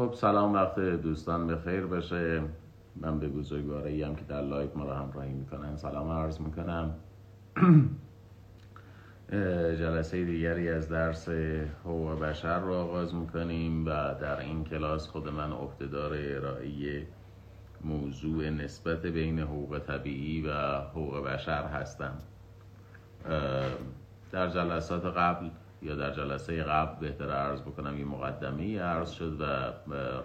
خب سلام وقت دوستان به خیر باشه. من به بزرگوارانی هم که در live ما رو همراهی می‌کنن سلام عرض می‌کنم. جلسه دیگری از درس حقوق بشر رو آغاز می‌کنیم و در این کلاس خود من عهده‌دار ارائه موضوع نسبت بین حقوق طبیعی و حقوق بشر هستم. در جلسات قبل یا در جلسه قبل بهتر عرض بکنم یه مقدمه عرض شد و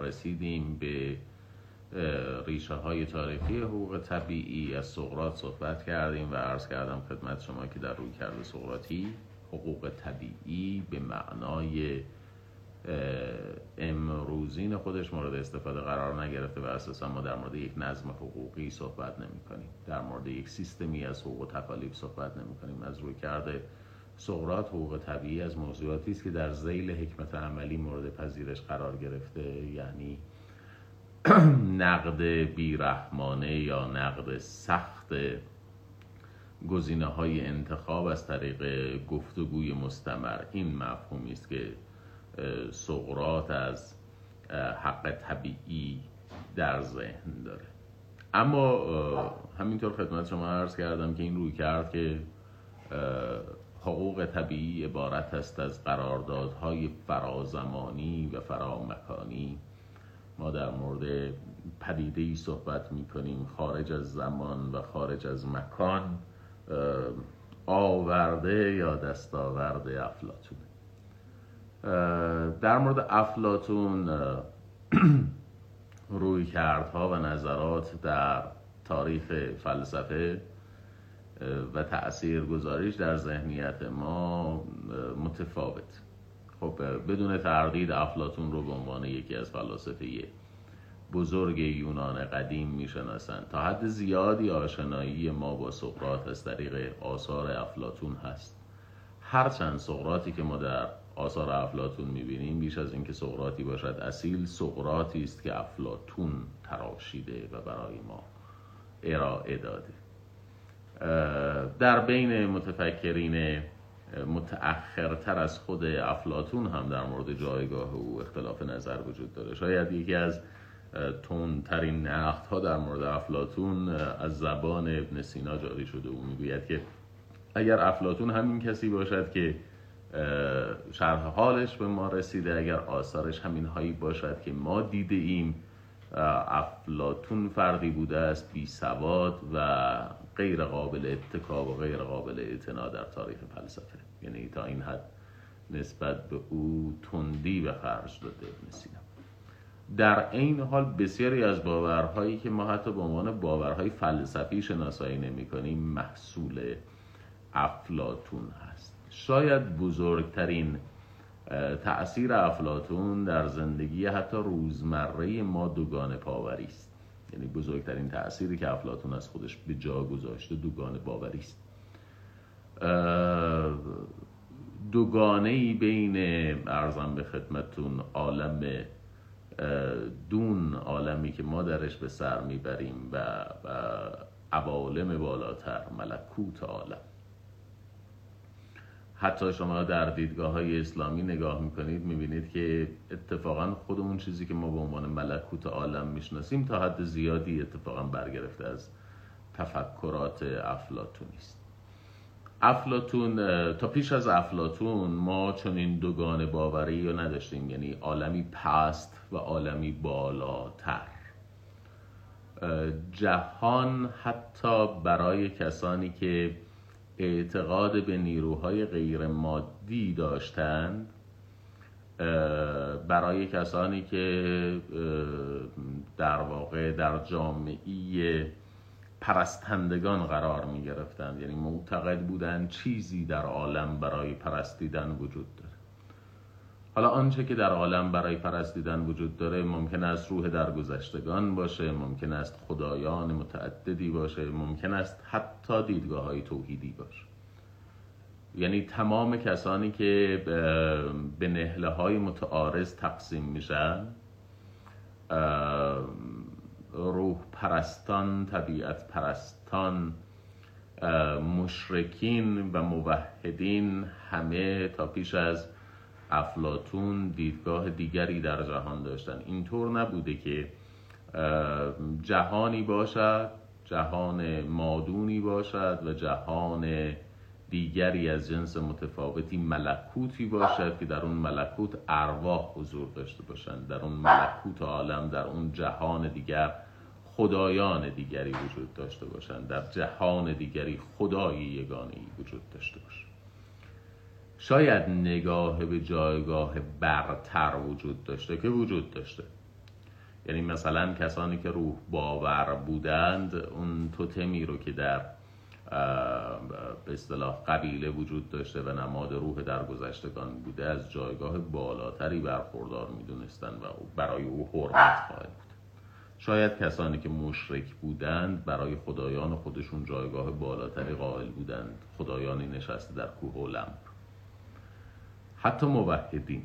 رسیدیم به ریشه های تاریخی حقوق طبیعی. از سقرات صحبت کردیم و عرض کردم خدمت شما که در روی کرده سقراطی حقوق طبیعی به معنای امروزین خودش مورد استفاده قرار نگرفته و اساسا ما در مورد یک نظم حقوقی صحبت نمی کنیم در مورد یک سیستمی از حقوق تکالیف صحبت نمی کنیم از روی کرده سقرات حقوق طبیعی از موضوعاتی است که در زیل حکمت عملی مورد پذیرش قرار گرفته یعنی نقد بیرحمانه یا نقد سخت گزینه های انتخاب از طریق گفتگوی مستمر. این مفهومی است که سقرات از حق طبیعی در ذهن داره. اما همینطور خدمت شما عرض کردم که این روی کرد که حقوق طبیعی عبارت است از قراردادهای فرازمانی و فرامکانی. ما در مورد پدیده ای صحبت می کنیم خارج از زمان و خارج از مکان آورده یا دستاورده افلاتون در مورد افلاتون روی کردها و نظرات در تاریخ فلسفه و تأثیر گذاریش در ذهنیت ما متفاوت. خب بدون تردید افلاتون رو به عنوان یکی از فلاسفه بزرگ یونان قدیم می‌شناسند. تا حد زیادی آشنایی ما با سقراط از طریق آثار افلاتون هست. هرچند سقراطی که ما در آثار افلاتون می‌بینیم بیش از اینکه سقراطی باشد اصیل سقراطی است که افلاتون تراشیده و برای ما ارائه داده. در بین متفکرین متأخرتر از خود افلاتون هم در مورد جایگاه او اختلاف نظر وجود داره. شاید یکی از تندترین نقد ها در مورد افلاتون از زبان ابن سینا جاری شده. او می‌گوید که اگر افلاتون همین کسی باشد که شرح حالش به ما رسیده اگر آثارش همین هایی باشد که ما دیده ایم افلاتون فردی بوده است بی سواد و غیر قابل اتکا و غیر قابل اعتنا در تاریخ فلسفه. یعنی تا این حد نسبت به او تندی به خرج داده ابن در این حال بسیاری از باورهایی که ما حتی به عنوان باورهای فلسفی شناسایی نمی کنیم محصول افلاتون هست. شاید بزرگترین تأثیر افلاتون در زندگی حتی روزمره ما دوگان پاوری است. یعنی بزرگترین تأثیری که افلاتون از خودش به جا گذاشته دوگان باوری است. دوگانه ای بین ارزم به خدمتون عالم دون عالمی که ما درش به سر می‌بریم و عوالم بالاتر ملکوت عالم. حتی شما در دیدگاه های اسلامی نگاه می‌کنید می‌بینید که اتفاقا خود اون چیزی که ما به عنوان ملکوت عالم می‌شناسیم تا حد زیادی اتفاقا برگرفته از تفکرات افلاتونی است. افلاتون تا پیش از افلاتون ما چون این دوگان باوری رو نداشتیم یعنی عالمی پست و عالمی بالاتر. جهان حتی برای کسانی که اعتقاد به نیروهای غیر مادی داشتند برای کسانی که در واقع در جامعه پرستندگان قرار می گرفتند یعنی معتقد بودند چیزی در عالم برای پرستیدن وجود داره حالا آنچه که در عالم برای پرستیدن وجود داره ممکن است روح درگذشتگان باشه ممکن است خدایان متعددی باشه ممکن است حتی دیدگاه های توحیدی باشه. یعنی تمام کسانی که به نهله های متعارض تقسیم میشن روح پرستان طبیعت پرستان مشرکین و موحدین همه تا پیش از افلاتون دیدگاه دیگری در جهان داشتن. اینطور نبوده که جهانی باشد جهان مادونی باشد و جهان دیگری از جنس متفاوتی ملکوتی باشد که در اون ملکوت ارواح حضور داشته باشند. در اون ملکوت عالم در اون جهان دیگر خدایان دیگری وجود داشته باشند. در جهان دیگری خدای یگانه وجود داشته باشند شاید نگاه به جایگاه برتر وجود داشته که وجود داشته. یعنی مثلا کسانی که روح باور بودند اون توتمی رو که در به اصطلاح قبیله وجود داشته و نماد روح در گذشتگان بوده از جایگاه بالاتری برخوردار می‌دونستند و برای او حرمت قائل بود. شاید کسانی که مشرک بودند برای خدایان خودشون جایگاه بالاتری قائل بودند. خدایانی نشسته در کوه و لمر حتی موحدین.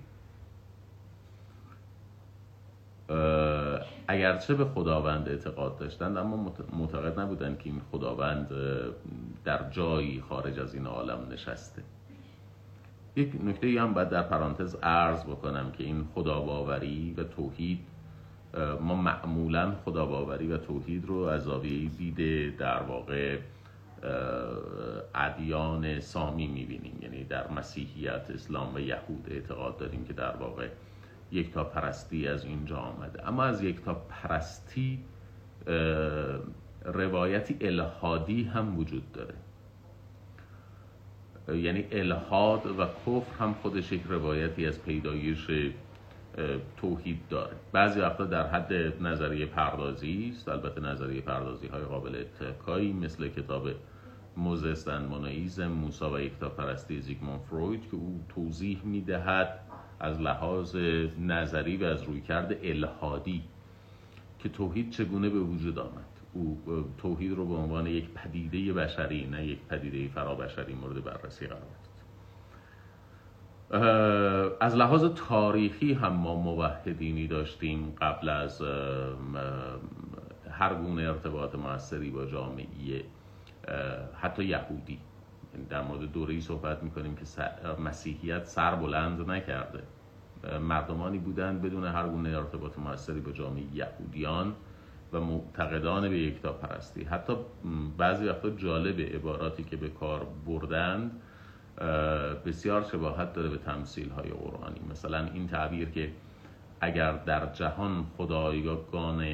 اگرچه به خداوند اعتقاد داشتند اما معتقد نبودند که این خداوند در جایی خارج از این عالم نشسته. یک نکته هم باید در پرانتز عرض بکنم که این خداباوری و توحید ما معمولا خداباوری و توحید رو از زاویه دید در واقع ادیان سامی می‌بینیم. یعنی در مسیحیت اسلام و یهود اعتقاد داریم که در واقع یک تا پرستی از اینجا آمده. اما از یک تا پرستی روایتی الهادی هم وجود داره. یعنی الهاد و کفر هم خودش یک روایتی از پیدایش توحید داره. بعضی وقتا در حد نظریه پردازی است. البته نظریه پردازی های قابل اتکایی مثل کتاب موزستن موناییزم موسا و یکتا پرستی زیگمون فروید که او توضیح می‌دهد از لحاظ نظری و از رویکرد الهادی که توحید چگونه به وجود آمد. او توحید رو به عنوان یک پدیده بشری نه یک پدیده فرابشری مورد بررسی قرار داد. از لحاظ تاریخی هم ما موحدینی داشتیم قبل از هر گونه ارتباط موثری با جامعه حتی یهودی. یعنی در مورد دوره ای صحبت می‌کنیم که مسیحیت سر بلند نکرده. مردمانی بودند بدون هر گونه ارتباط موثری با جامعه یهودیان و معتقدان به یکتا پرستی. حتی بعضی وقتا جالب عباراتی که به کار بردند بسیار شباهت داره به تمثیل های قرآنی. مثلا این تعبیر که اگر در جهان خدایگان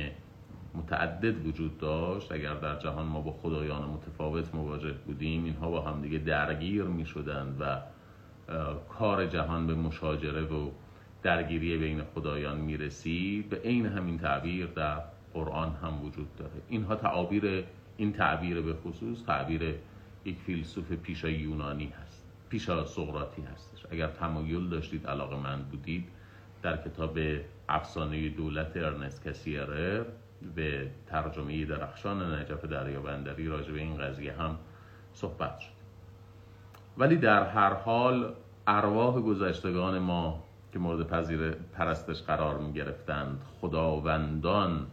متعدد وجود داشت. اگر در جهان ما با خدایان متفاوت مواجه بودیم اینها با همدیگه درگیر می شدند و کار جهان به مشاجره و درگیری بین خدایان می رسید به عین همین تعبیر در قرآن هم وجود داره. اینها تعابیر این تعبیر به خصوص تعبیر یک فیلسوف پیشا یونانی هست. پیشا سقراطی هستش. اگر تمایل داشتید علاقه من بودید در کتاب افسانه دولت ارنست کسیرر به ترجمه درخشان نجف دریابندری راجع به این قضیه هم صحبت شد. ولی در هر حال ارواح گذشتگان ما که مورد پذیر پرستش قرار می گرفتند خداوندان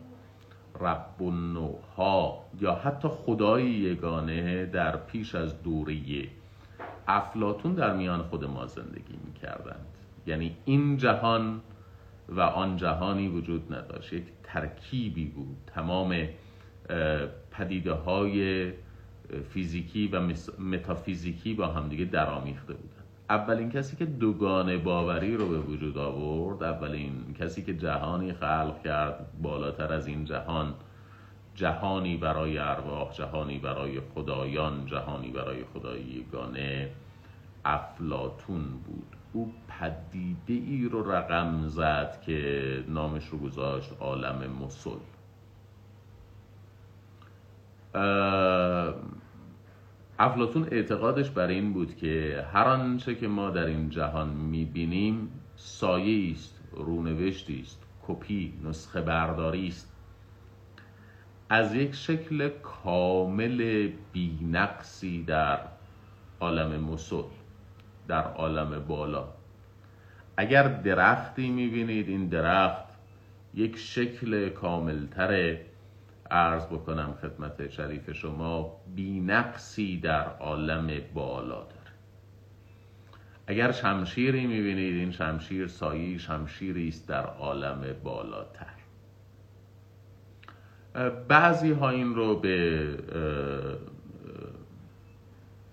رب نوها یا حتی خدای یگانه در پیش از دوره افلاتون در میان خود ما زندگی می کردند یعنی این جهان و آن جهانی وجود نداشت. یک ترکیبی بود. تمام پدیده های فیزیکی و متافیزیکی با همدیگه درآمیخته بودن اولین کسی که دوگانه باوری رو به وجود آورد اولین کسی که جهانی خلق کرد بالاتر از این جهان جهانی برای ارواح جهانی برای خدایان جهانی برای خدای یگانه افلاتون بود. او پدیده ای رو رقم زد که نامش رو گذاشت عالم مسل. افلاتون اعتقادش بر این بود که هر آنچه که ما در این جهان می‌بینیم سایه است رونوشتی است کپی نسخه برداری است. از یک شکل کامل بینقصی در عالم مسل در عالم بالا. اگر درختی می‌بینید این درخت یک شکل کاملتر عرض بکنم خدمت شریف شما بینقصی در عالم بالا داره. اگر شمشیری می‌بینید این شمشیر سایه شمشیری است در عالم بالاتر. بعضی ها این رو به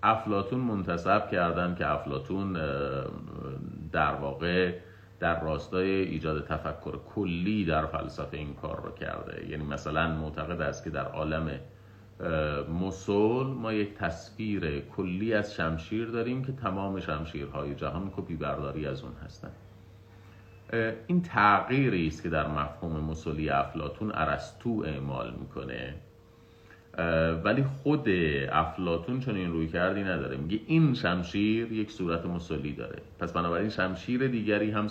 افلاتون منتصب کردن که افلاتون در واقع در راستای ایجاد تفکر کلی در فلسفه این کار رو کرده. یعنی مثلا معتقد است که در عالم مسول ما یک تصویر کلی از شمشیر داریم که تمام شمشیرهای جهان کپی برداری از اون هستند این تغییری است که در مفهوم مسلی افلاتون ارسطو اعمال می‌کنه. ولی خود افلاتون چون این روی کردی نداره. میگه این شمشیر یک صورت مسلی داره. پس بنابراین شمشیر دیگری هم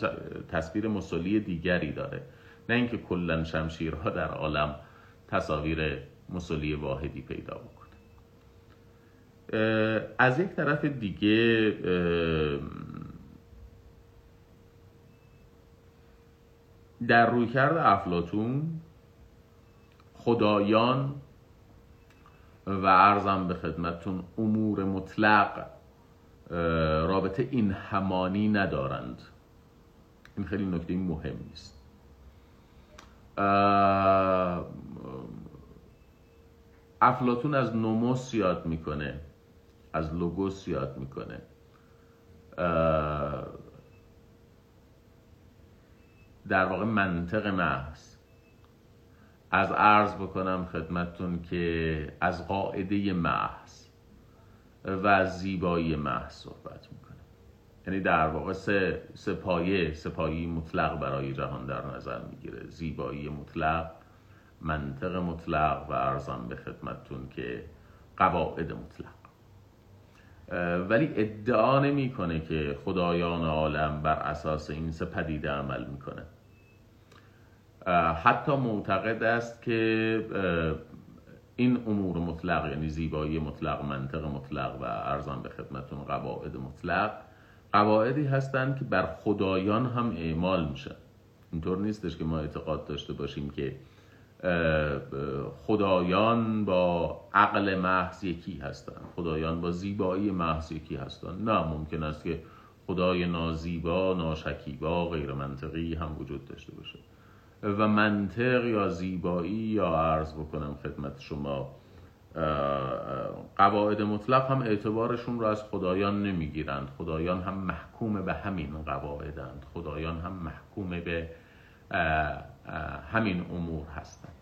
تصویر مسلی دیگری داره. نه اینکه کلا شمشیرها در عالم تصاویر مسلی واحدی پیدا بکنه. از یک طرف دیگه در رویکرد افلاتون خدایان و ارزم به خدمتون امور مطلق رابطه این همانی ندارند. این خیلی نکته مهم است افلاتون از نوموس یاد می‌کنه از لوگوس یاد می‌کنه. در واقع منطق محض. از عرض بکنم خدمتتون که از قاعده محض و زیبایی محض صحبت می‌کنه یعنی در واقع سه, سه پایه سه مطلق برای جهان در نظر می‌گیره. زیبایی مطلق منطق مطلق و ارزم به خدمتتون که قواعد مطلق. ولی ادعا نمی‌کنه که خدایان عالم بر اساس این سه پدیده عمل می‌کنه حتی معتقد است که این امور مطلق یعنی زیبایی مطلق منطق مطلق و ارزان به خدمتون قواعد مطلق قواعدی هستند که بر خدایان هم اعمال میشن. اینطور نیستش که ما اعتقاد داشته باشیم که خدایان با عقل محض یکی هستند خدایان با زیبایی محض یکی هستند نه ممکن است که خدای نازیبا ناشکیبا غیر منطقی هم وجود داشته باشه. و منطق یا زیبایی یا عرض بکنم خدمت شما قواعد مطلق هم اعتبارشون رو از خدایان نمی‌گیرند. خدایان هم محکوم به همین قواعدند. خدایان هم محکوم به همین امور هستند.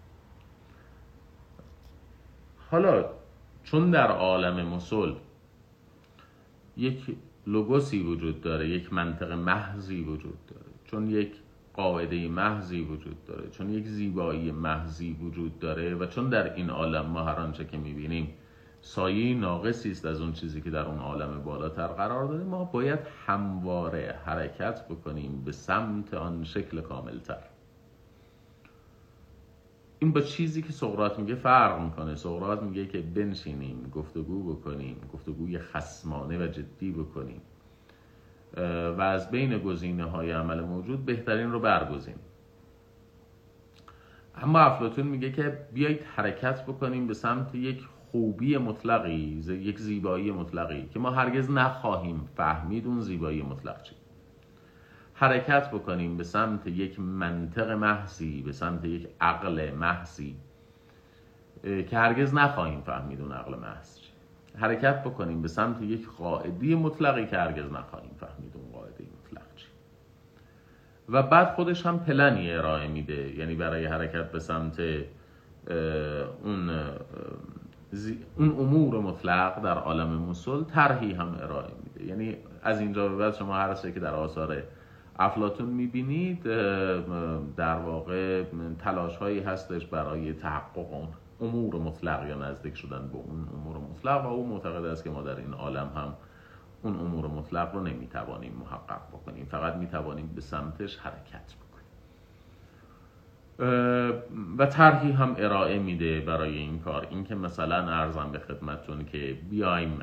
حالا چون در عالم مسل یک لوگوسی وجود داره یک منطق محضی وجود داره چون یک قاعده محضی وجود داره چون یک زیبایی محضی وجود داره و چون در این عالم ما هر آنچه که می‌بینیم سایه ناقصی است از اون چیزی که در اون عالم بالاتر قرار داره ما باید همواره حرکت بکنیم به سمت آن شکل کاملتر. این با چیزی که سقرات میگه فرق می‌کنه. سقرات میگه که بنشینیم گفتگو بکنیم گفتگوی خسمانه و جدی بکنیم. و از بین گزینه های عمل موجود بهترین رو برگزین. اما افلاتون میگه که بیایید حرکت بکنیم به سمت یک خوبی مطلقی یک زیبایی مطلقی که ما هرگز نخواهیم فهمید اون زیبایی مطلق چی. حرکت بکنیم به سمت یک منطق محضی به سمت یک عقل محضی که هرگز نخواهیم فهمید اون عقل محض. حرکت بکنیم به سمت یک قاعده مطلقی که هرگز نخواهیم فهمید اون قاعده مطلق چی. و بعد خودش هم پلنی ارائه میده یعنی برای حرکت به سمت اون اون امور مطلق در عالم مسل طرحی هم ارائه میده. یعنی از اینجا به بعد شما هر که در آثار افلاتون می‌بینید در واقع تلاش هایی هستش برای تحقق اون. امور مطلق یا نزدیک شدن به اون امور مطلق و او معتقد است که ما در این عالم هم اون امور مطلق رو نمی‌توانیم محقق بکنیم. فقط می‌توانیم به سمتش حرکت بکنیم. و طرحی هم ارائه میده برای این کار. اینکه مثلا ارزم به خدمتتون که بیایم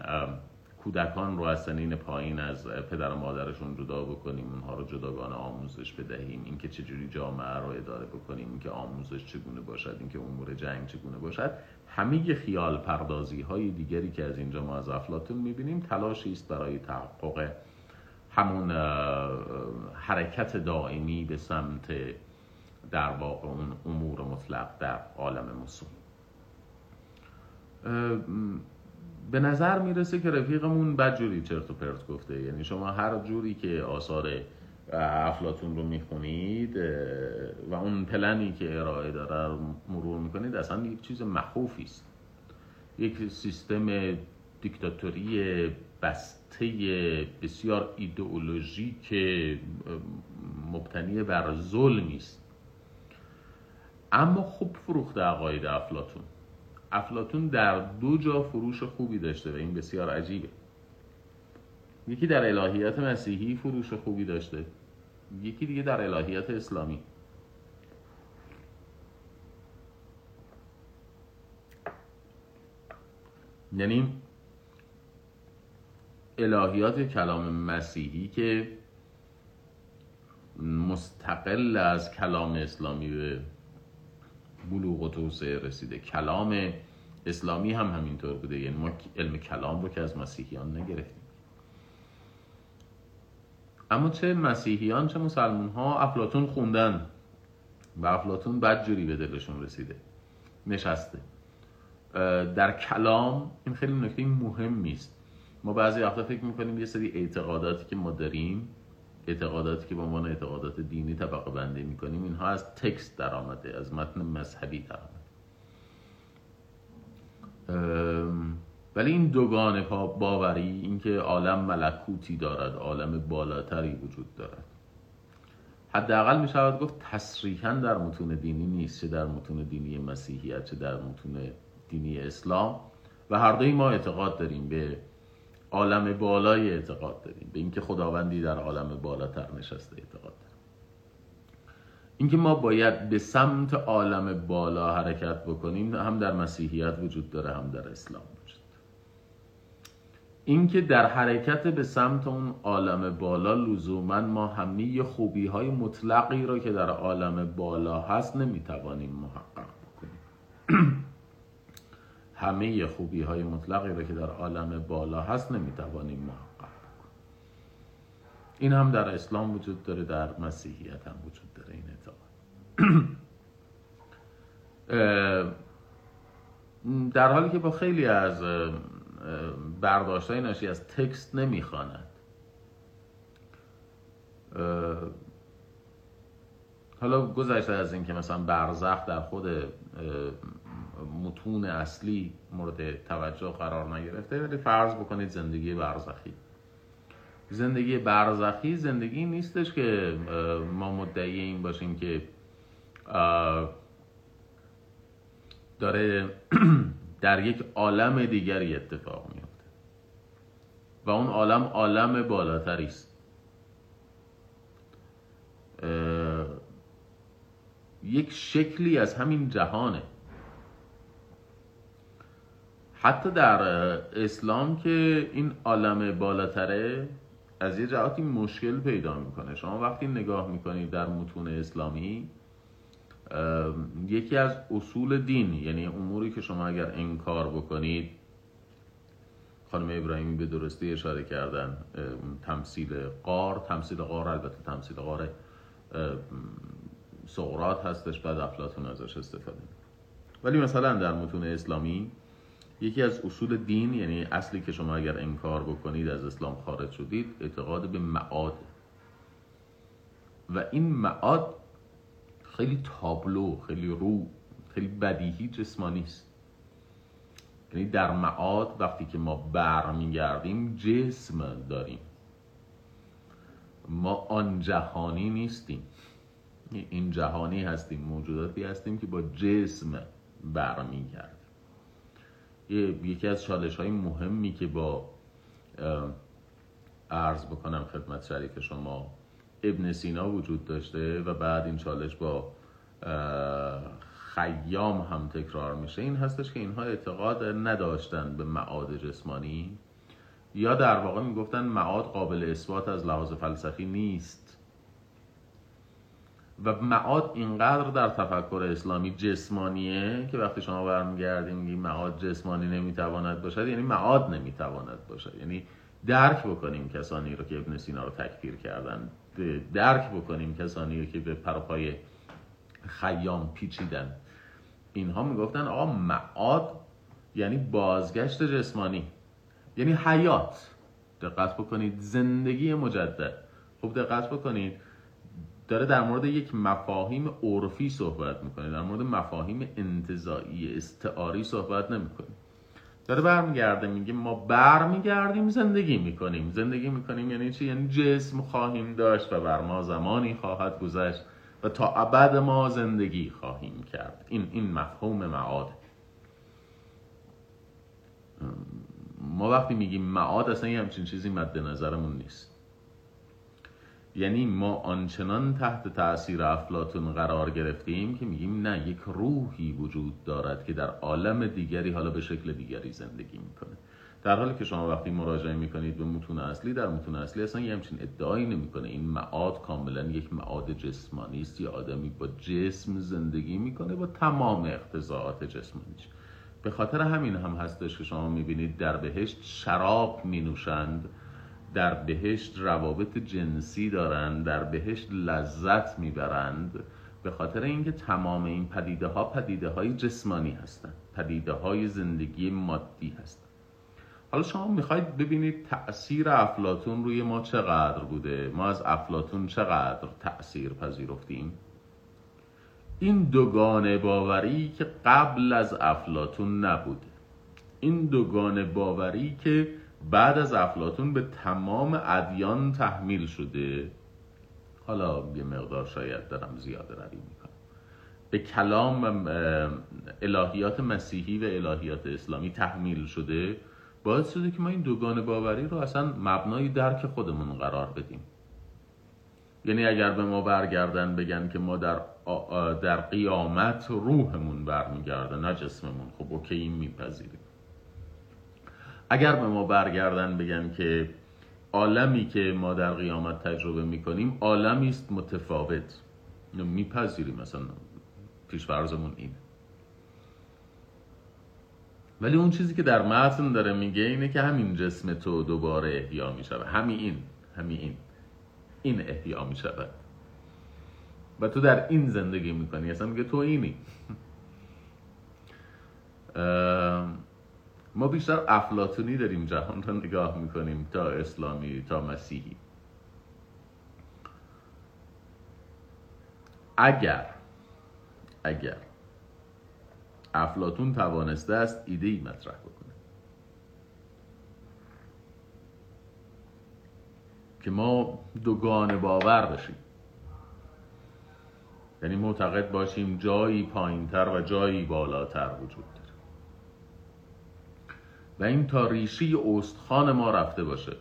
کودکان رو از سنین پایین از پدر و مادرشون جدا بکنیم اونها رو جداگانه آموزش بدهیم. اینکه چجوری جامعه رو اداره بکنیم اینکه آموزش چگونه باشد اینکه امور جنگ چگونه باشد. همه خیال پردازی های دیگری که از اینجا ما از افلاتون می‌بینیم تلاشی است برای تحقق همون حرکت دائمی به سمت در واقع اون امور مطلق در عالم مسلم به نظر می‌رسه که رفیقمون بدجوری چرت و پرت گفته. یعنی شما هر جوری که آثار افلاتون رو می‌خونید و اون پلنی که ارائه داره رو مرور می‌کنید اصلا یک چیز مخوفی است. یک سیستم دیکتاتوری بسته بسیار ایدئولوژیک مبتنی بر ظلمی است. اما خوب فروخته عقاید افلاتون. افلاتون در دو جا فروش خوبی داشته و این بسیار عجیبه. یکی در الهیات مسیحی فروش خوبی داشته. یکی دیگه در الهیات اسلامی. یعنی الهیات کلام مسیحی که مستقل از کلام اسلامی به بلوغ و توسعه رسیده. کلام اسلامی هم همینطور بوده. یعنی ما علم کلام رو که از مسیحیان نگرفتیم. اما چه مسیحیان چه مسلمان ها افلاتون خوندن و افلاتون بدجوری به دلشون رسیده. نشسته. در کلام این خیلی نکته مهم است. ما بعضی وقتا فکر می‌کنیم یه سری اعتقاداتی که ما داریم اعتقاداتی که به عنوان اعتقادات دینی طبقه بندی می‌کنیم اینها از تکست در آمده از متن مذهبی در آمده ولی این دوگانه باوری اینکه عالم ملکوتی دارد عالم بالاتری وجود دارد. حداقل می شود گفت تصریحا در متون دینی نیست چه در متون دینی مسیحیت چه در متون دینی اسلام. و هر دوی ما اعتقاد داریم به عالم بالای اعتقاد داریم. به اینکه خداوندی در عالم بالاتر نشسته اعتقاد داریم. اینکه ما باید به سمت عالم بالا حرکت بکنیم هم در مسیحیت وجود داره هم در اسلام وجود اینکه در حرکت به سمت اون عالم بالا لزوما ما همه خوبی های مطلقی را که در عالم بالا هست نمی‌توانیم محقق بکنیم. همه خوبی های مطلقی را که در عالم بالا هست نمی‌توانیم محقق این هم در اسلام وجود داره در مسیحیت هم وجود داره. این اعتقاد. در حالی که با خیلی از برداشت های ناشی از تکست نمی‌خواند. حالا گذشته از این که مثلا برزخ در خود متون اصلی مورد توجه قرار نگرفته ولی فرض بکنید زندگی برزخی. زندگی برزخی زندگی نیستش که ما مدعی این باشیم که داره در یک عالم دیگری اتفاق میفته و اون عالم عالم بالاتری است. یک شکلی از همین جهانه. حتی در اسلام که این عالم بالاتره از یه جهاتی مشکل پیدا می‌کنه. شما وقتی نگاه می‌کنید در متون اسلامی یکی از اصول دین یعنی اموری که شما اگر انکار بکنید خانم ابراهیمی به درستی اشاره کردن تمثیل قار تمثیل قار البته تمثیل قار سقرات هستش بعد افلاتون ازش استفاده ولی مثلا در متون اسلامی یکی از اصول دین یعنی اصلی که شما اگر انکار بکنید از اسلام خارج شدید اعتقاد به معاد. و این معاد خیلی تابلو خیلی رو خیلی بدیهی جسمانی است. یعنی در معاد وقتی که ما برمیگردیم جسم داریم. ما آن جهانی نیستیم. این جهانی هستیم موجوداتی هستیم که با جسم برمیگردیم. یکی از چالش های مهمی که با عرض بکنم خدمت شریک شما ابن سینا وجود داشته و بعد این چالش با خیام هم تکرار میشه این هستش که اینها اعتقاد نداشتن به معاد جسمانی یا در واقع می‌گفتن معاد قابل اثبات از لحاظ فلسفی نیست. و معاد اینقدر در تفکر اسلامی جسمانیه که وقتی شما برمیگردیم میگیم معاد جسمانی نمی‌تواند باشد یعنی معاد نمی‌تواند باشد. یعنی درک بکنیم کسانی رو که ابن سینا رو تکفیر کردن. درک بکنیم کسانی رو که به پرپای خیام پیچیدن. اینها می‌گفتن آقا معاد یعنی بازگشت جسمانی. یعنی حیات. دقت بکنید زندگی مجدد. خب دقت بکنید. داره در مورد یک مفاهیم عرفی صحبت می‌کنه در مورد مفاهیم انتظایی استعاری صحبت نمی‌کنه. داره برمیگرده میگه ما برمیگردیم زندگی می‌کنیم. زندگی می‌کنیم یعنی چی؟ یعنی جسم خواهیم داشت و بر ما زمانی خواهد گذشت و تا ابد ما زندگی خواهیم کرد. این این مفهوم معاد. ما وقتی میگیم معاد اصلا یه همچین چیزی مد نظرمون نیست. یعنی ما آنچنان تحت تاثیر افلاتون قرار گرفتیم که میگیم نه یک روحی وجود دارد که در عالم دیگری حالا به شکل دیگری زندگی می‌کنه. در حالی که شما وقتی مراجعه می‌کنید به متون اصلی در متون اصلی اصلا یه همچین ادعایی نمی‌کنه. این معاد کاملا یک معاد جسمانی است. یا آدمی با جسم زندگی می‌کنه با تمام اقتضاعات جسمانیش. به خاطر همین هم هستش که شما می‌بینید در بهشت شراب مینوشند. در بهشت روابط جنسی دارند در بهشت لذت می‌برند به خاطر اینکه تمام این پدیده ها پدیده های جسمانی هستند پدیده های زندگی مادی هستند حالا شما می‌خواید ببینید تأثیر افلاتون روی ما چقدر بوده؟ ما از افلاتون چقدر تأثیر پذیرفتیم؟ این دوگانه باوری که قبل از افلاتون نبوده. این دوگانه باوری که بعد از افلاتون به تمام ادیان تحمیل شده. حالا یه مقدار شاید دارم زیاده روی می‌کنم. به کلام الهیات مسیحی و الهیات اسلامی تحمیل شده. باعث شده که ما این دوگان باوری رو اصلا مبنای درک خودمون قرار بدیم. یعنی اگر به ما برگردن بگن که ما در, در قیامت روحمون برمیگرده نه جسممون. خب اوکی این میپذیریم. اگر به ما برگردن بگن که عالمی که ما در قیامت تجربه می‌کنیم عالمی است متفاوت. میپذیریم مثلا پیش فرضمون این ولی اون چیزی که در متن داره میگه اینه که همین جسم تو دوباره احیا می‌شود. همین این همین این. این احیا می‌شود. و تو در این زندگی می‌کنی. اصلا میگه تو اینی. ما بیشتر افلاتونی داریم جهان رو نگاه می‌کنیم تا اسلامی تا مسیحی. اگر اگر افلاتون توانسته است ایده ای مطرح بکنه که ما دوگان باور بشیم. یعنی معتقد باشیم جایی پایینتر و جایی بالاتر وجود و این تا ریشی استخوان ما رفته باشه.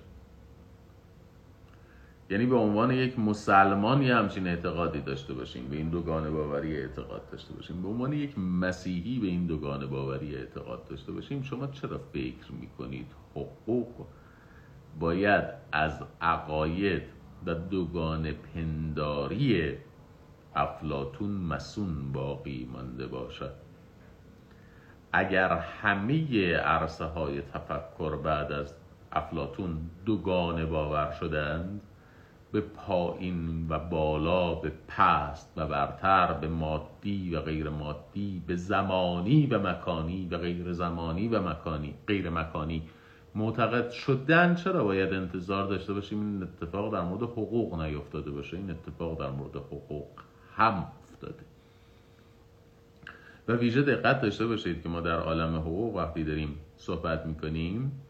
یعنی به عنوان یک مسلمان یه همچین اعتقادی داشته باشیم به این دوگان باوری اعتقاد داشته باشیم. به عنوان یک مسیحی به این دوگان باوری اعتقاد داشته باشیم شما چرا فکر می‌کنید حقوق باید از عقاید و دوگان پنداری افلاتون مسون باقی مانده باشد؟ اگر همه عرصه های تفکر بعد از افلاتون دوگانه باور شدند به پایین و بالا به پست و برتر به مادی و غیر مادی به زمانی و مکانی و غیر زمانی و مکانی غیر مکانی معتقد شدن چرا باید انتظار داشته باشیم؟ این اتفاق در مورد حقوق نیفتاده باشه. این اتفاق در مورد حقوق هم افتاده. و ویژه دقت داشته باشید که ما در عالم حقوق وقتی داریم صحبت می‌کنیم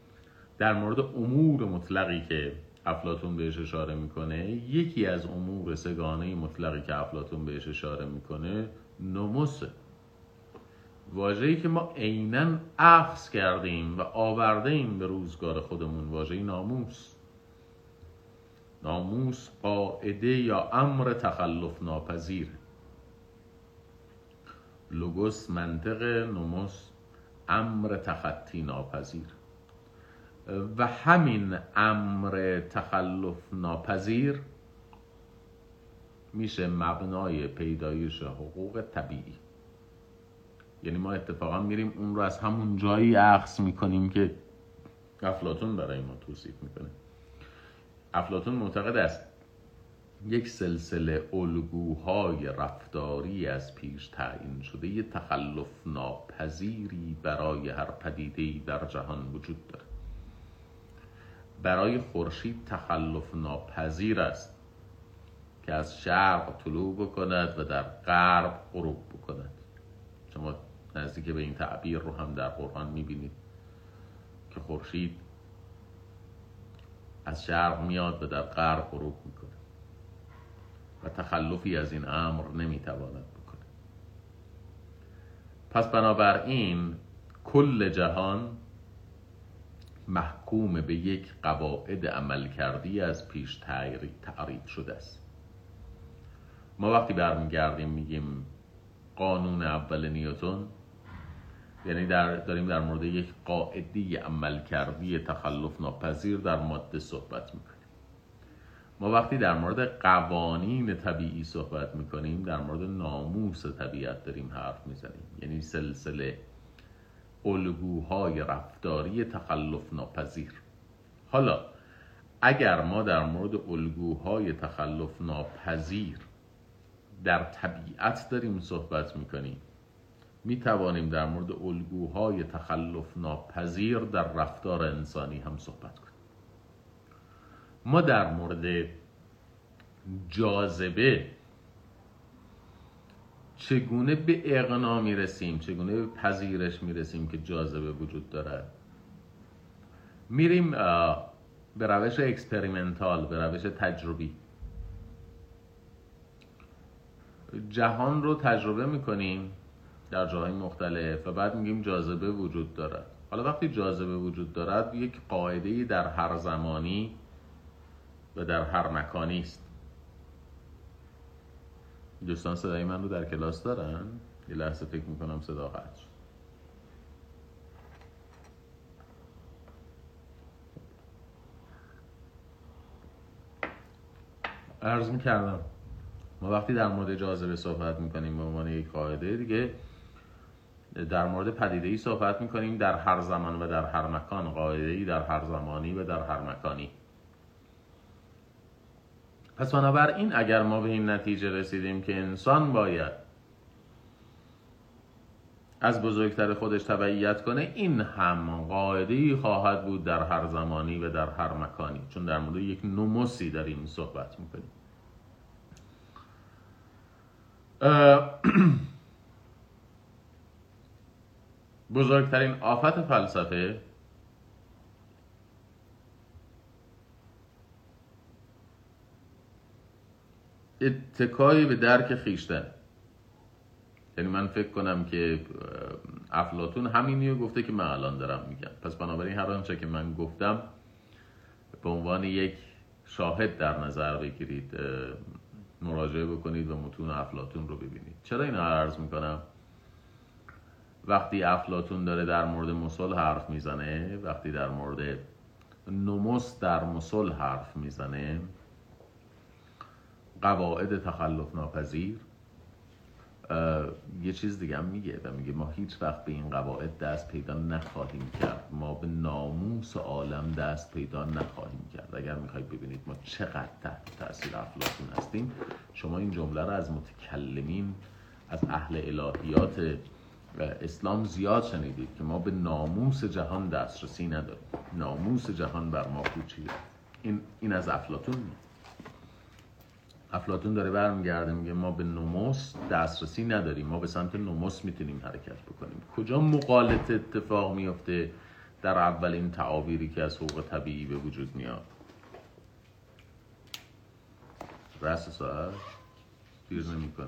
در مورد امور مطلقی که افلاتون بهش اشاره می‌کنه یکی از امور سگانه مطلقی که افلاتون بهش اشاره می‌کنه نموسه واجهی که ما عینا اخذ کردیم و آورده ایم به روزگار خودمون واژه ناموس. ناموس قاعده یا امر تخلف ناپذیر. لوگوس منطق نوموس امر تخطی ناپذیر. و همین امر تخلف ناپذیر میشه مبنای پیدایش حقوق طبیعی. یعنی ما اتفاقا میریم اون رو از همون جایی عکس می‌کنیم که افلاتون برای ما توصیف می‌کنه. افلاتون معتقد است یک سلسله الگوهای رفتاری از پیش تعیین شده یه تخلف ناپذیری برای هر پدیده در جهان وجود داره. برای خورشید تخلف ناپذیر است که از شرق طلوع بکند و در غرب غروب بکند. شما نزدیک به این تعبیر رو هم در قرآن می‌بینید که خورشید از شرق میاد و در غرب غروب می‌کنه تخلفی از این امر نمی‌تواند بکنه. پس بنابراین کل جهان محکوم به یک قواعد عمل کردی از پیش تعریف شده است. ما وقتی برمیگردیم میگیم قانون اول نیوتون یعنی در داریم در مورد یک قاعده عمل کردی تخلف ناپذیر در ماده صحبت می‌کنیم. ما وقتی در مورد قوانین طبیعی صحبت می‌کنیم در مورد ناموس طبیعت داریم حرف می‌زنیم. یعنی سلسله الگوهای رفتاری تخلف ناپذیر. حالا اگر ما در مورد الگوهای تخلف ناپذیر در طبیعت داریم صحبت می‌کنیم می توانیم در مورد الگوهای تخلف ناپذیر در رفتار انسانی هم صحبت کنیم. ما در مورد جاذبه چگونه به اقناع می‌رسیم چگونه به پذیرش می‌رسیم که جاذبه وجود دارد؟ میریم به روش experimental به روش تجربی. جهان رو تجربه می‌کنیم در جاهای مختلف و بعد میگیم جاذبه وجود دارد. حالا وقتی جاذبه وجود دارد یک قاعده در هر زمانی و در هر مکانی است. دوستان صدای من رو در کلاس دارن؟ یه لحظه فکر می‌کنم صدا قطع شد. عرض می‌کردم ما وقتی در مورد جاذبه صحبت می‌کنیم به عنوان یک قاعده دیگه در مورد پدیده ای صحبت می‌کنیم در هر زمان و در هر مکان قاعده ای در هر زمانی و در هر مکانی. پس بنابراین اگر ما به این نتیجه رسیدیم که انسان باید از بزرگتر خودش تبعیت کنه این هم قاعده خواهد بود در هر زمانی و در هر مکانی. چون در مورد یک نموسی داریم صحبت می‌کنیم. بزرگترین آفت فلسفه اتکایی به درک خیشتن. یعنی من فکر کنم که افلاتون همینیو گفته که من الان دارم میگم. پس بنابراین هر آنچه که من گفتم به عنوان یک شاهد در نظر بگیرید مراجعه بکنید و متون افلاتون رو ببینید. چرا این عرض می‌کنم؟ وقتی افلاتون داره در مورد مسل حرف می‌زنه وقتی در مورد نموس در مسل حرف می‌زنه قواعد تخلف ناپذیر یه چیز دیگه هم میگه و میگه ما هیچ وقت به این قواعد دست پیدا نخواهیم کرد. ما به ناموس عالم دست پیدا نخواهیم کرد. اگر می‌خواید ببینید ما چقدر تحت تاثیر افلاتون هستیم شما این جمله رو از متکلمین از اهل الهیات اسلام زیاد شنیدید که ما به ناموس جهان دسترسی نداریم. ناموس جهان بر ما پوچیده این, این از افلاتون افلاتون داره برمیگرده میگه ما به نموس دسترسی نداریم ما به سمت نموس می‌تونیم حرکت بکنیم. کجا مقالط اتفاق میفته در اولین تعابیری که از حقوق طبیعی به وجود میاد؟ رس ساعت دیر نمی‌کنه.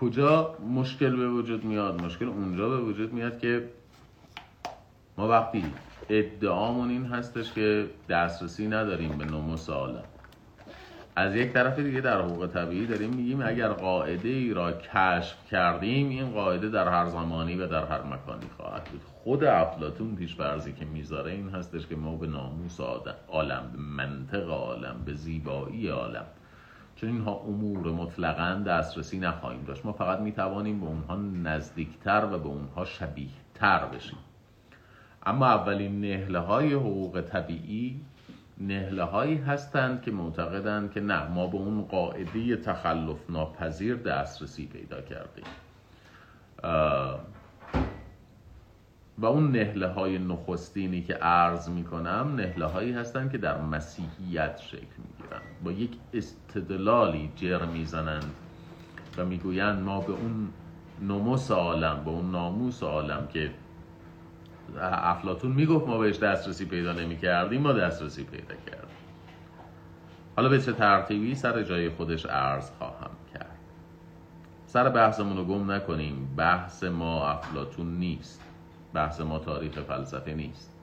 کجا مشکل به وجود میاد؟ مشکل اونجا به وجود میاد که ما وقتی ادعامون این هستش که دسترسی نداریم به نموس عالم از یک طرف دیگه در حقوق طبیعی داریم میگیم اگر قاعده ای را کشف کردیم این قاعده در هر زمانی و در هر مکانی خواهد بود. خود افلاتون پیش برزی که می‌ذاره این هستش که ما به ناموس عالم به منطق عالم به زیبایی عالم. چون اینها امور مطلقا دسترسی نخواهیم داشت. ما فقط می توانیم به اونها نزدیکتر و به اونها شبیه تر بشیم. اما اولین نهله های حقوق طبیعی نهله هایی هستند که معتقدند که نه ما به اون قاعده تخلف ناپذیر دسترسی پیدا کردیم. و اون نهله های نخستینی که عرض می کنم نهله هایی هستند که در مسیحیت شکل می گیرن با یک استدلالی جر می‌زنند و می‌گویند ما به اون نموس عالم به اون ناموس عالم که افلاتون می‌گفت ما بهش دسترسی پیدا نمی کردیم ما دسترسی پیدا کردیم. حالا به چه ترتیبی سر جای خودش عرض خواهم کرد؟ سر بحثمون رو گم نکنیم. بحث ما افلاتون نیست. بحث ما تاریخ فلسفه نیست.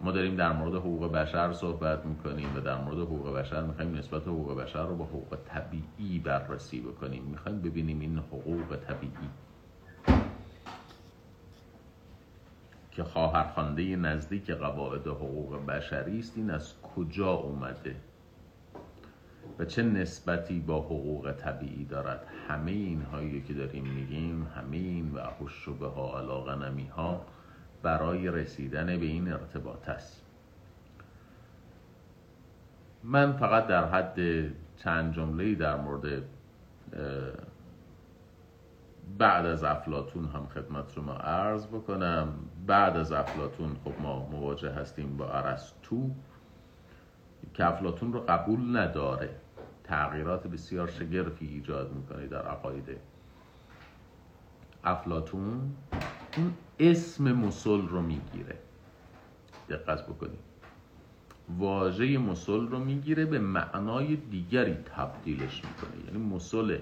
ما داریم در مورد حقوق بشر صحبت می‌کنیم و در مورد حقوق بشر می‌خوایم نسبت حقوق بشر رو با حقوق طبیعی بررسی بکنیم. می‌خوایم ببینیم این حقوق طبیعی که خواهرخوانده نزدیک قواعد حقوق بشری است این از کجا اومده؟ و چه نسبتی با حقوق طبیعی دارد؟ همه اینهایی که داریم میگیم همه این و حشبه ها علاقه نمی ها برای رسیدن به این ارتباط است. من فقط در حد چند جمله در مورد بعد از افلاتون هم خدمت رو ما عرض بکنم. بعد از افلاتون خب ما مواجه هستیم با ارسطو. که افلاتون رو قبول نداره. تغییرات بسیار شگرفی ایجاد می‌کنه در عقاید افلاتون اون اسم مسل رو می‌گیره. دقت بکنید. واژه مسل رو می‌گیره به معنای دیگری تبدیلش می‌کنه. یعنی مسل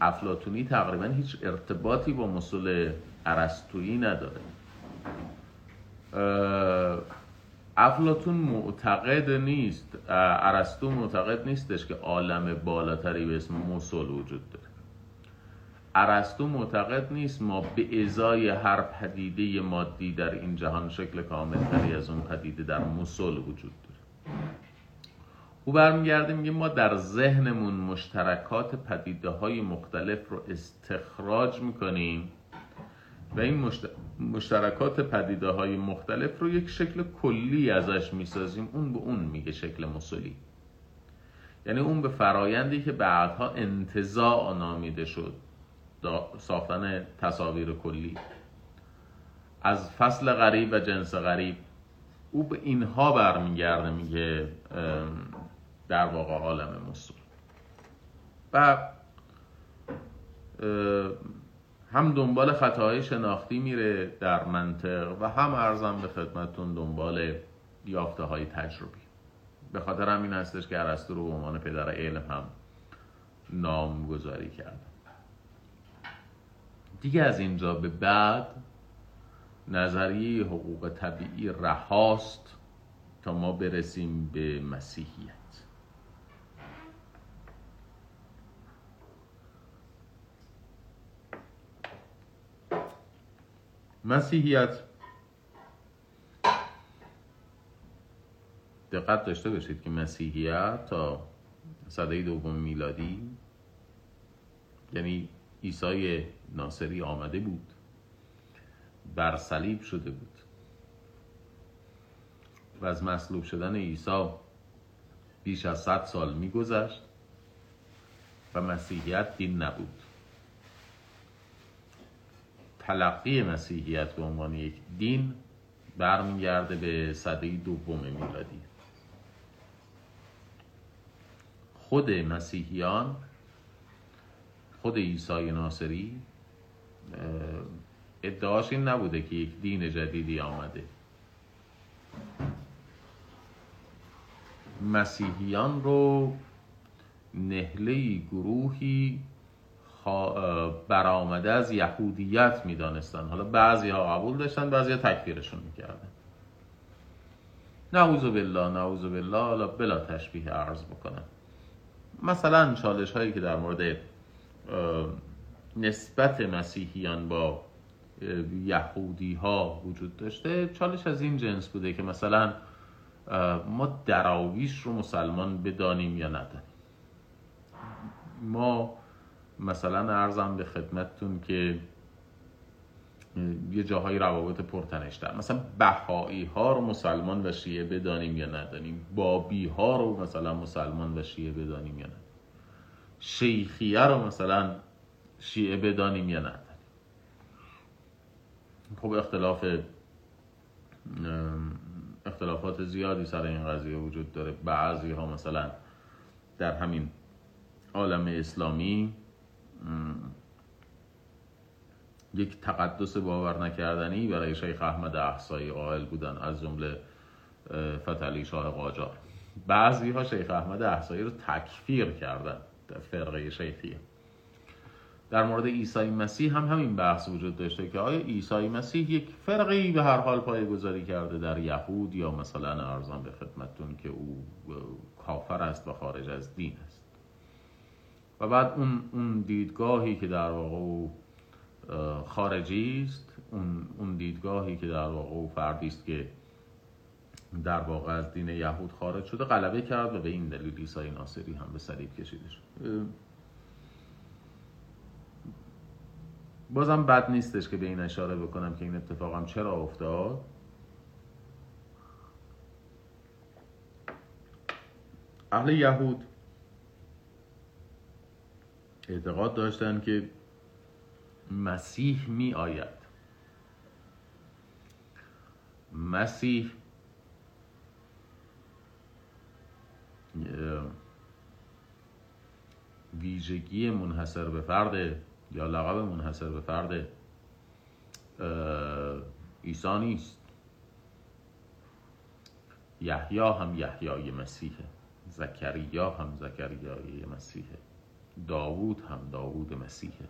افلاتونی تقریبا هیچ ارتباطی با مسل ارسطویی نداره. افلاتون معتقد نیست ارسطو معتقد نیستش که عالم بالاتری به اسم مسل وجود داره. ارسطو معتقد نیست ما به ازای هر پدیده مادی در این جهان شکل کاملتری از اون پدیده در مسل وجود داره. او برمیگرده میگه ما در ذهنمون مشترکات پدیده های مختلف رو استخراج می‌کنیم و این مشترکات پدیده های مختلف رو یک شکل کلی ازش می‌سازیم. اون به اون میگه شکل مسلی یعنی اون به فرایندی که بعدها انتظاع نامیده شد. ساختن تصاویر کلی. از فصل غریب و جنس غریب. او به اینها برمیگرده میگه در واقع عالم مسل و هم دنبال خطاهای شناختی میره در منطق و هم ارزم به خدمتون دنبال یافته های تجربی. به خاطر همین هستش که ارسطو رو به عنوان پدر علم هم نامگذاری کرد. دیگه از اینجا به بعد نظریه حقوق طبیعی رهاست تا ما برسیم به مسیحیت. مسیحیت. دقت داشته باشید که مسیحیت تا صده دوم میلادی یعنی عیسی ناصری آمده بود بر صلیب شده بود. و از مصلوب شدن عیسی بیش از صد سال میگذشت و مسیحیت دین نبود. تلقی مسیحیت به عنوان یک دین برمیگرده به صده دوم میلادی. خود مسیحیان خود عیسی ناصری ادعاش این نبوده که یک دین جدیدی آمده. مسیحیان رو نهله گروهی برآمده از یهودیت می‌دانستن. حالا بعضی ها قبول داشتن بعضی ها تکفیرشون می‌کردن. نعوذ بالله نعوذ بالله حالا بلا تشبیه عرض بکنم. مثلا چالش هایی که در مورد نسبت مسیحیان با یهودی ها وجود داشته چالش از این جنس بوده که مثلا ما دراویش رو مسلمان بدانیم یا ندانیم. ما مثلا ارزم به خدمتتون که یه جاهای روابط پرتنشتر. مثلا بهایی ها رو مسلمان و شیعه بدانیم یا ندانیم؟ بابی ها رو مثلا مسلمان و شیعه بدانیم یا ندانیم؟ شیخیه رو مثلا شیعه بدانیم یا ندانیم؟ خب اختلاف اختلافات زیادی سر این قضیه وجود داره. بعضی ها مثلا در همین عالم اسلامی یک تقدس باور نکردنی برای شیخ احمد احسایی قائل بودن از جمله فتلی شاه قاجار. بعضی ها شیخ احمد احسایی رو تکفیر کردن در فرقه شیخیه در مورد عیسی مسیح هم همین بحث وجود داشته که آیا عیسی مسیح یک فرقی به هر حال پای گذاری کرده در یهود یا مثلا ارزان به خدمتتون که او کافر است و خارج از دین است؟ و بعد اون, اون دیدگاهی که در واقع خارجی است اون, اون دیدگاهی که در واقع او فردی است که در واقع از دین یهود خارج شده غلبه کرد و به این دلیل عیسی ناصری هم به صلیب کشیده شد بازم بد نیستش که به این اشاره بکنم که این اتفاقم چرا افتاد. اهل یهود اعتقاد داشتن که مسیح می آید مسیح ویژگی منحصر به فرد یا لقب منحصر به فرد عیسی نیست. یحیی هم یحیای مسیحه زکریا هم زکریای مسیحه داوود هم داوود مسیحه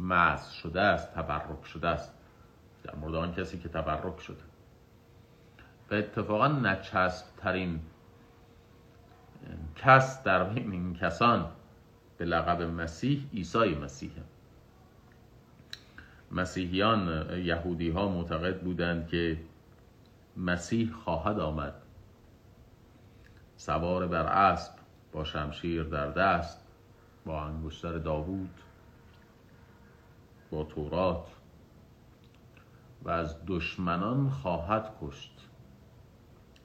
مز شده است تبرک شده است. در مورد آن کسی که تبرک شده. و اتفاقا نچسب ترین کس در بین این کسان به لقب مسیح عیسی مسیحه مسیحیان یهودی ها معتقد بودند که مسیح خواهد آمد. سوار بر اسب با شمشیر در دست با انگشتر داوود با تورات و از دشمنان خواهد کشت.